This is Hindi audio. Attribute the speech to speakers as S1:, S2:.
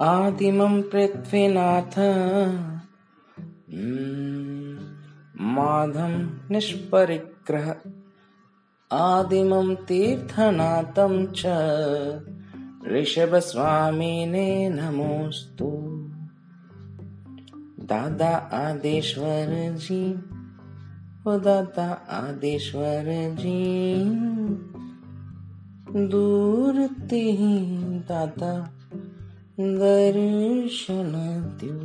S1: आदिमं पृथ्वीनाथ। माधं निष्परिग्रह। आदिमं तीर्थनाथं च। ऋषभस्वामिने नमोस्तु दादा आदेश्वर जी ओ दादा आदेश्वर जी दूर ते दादा। ದರ್ಶನ ದ್ಯೂ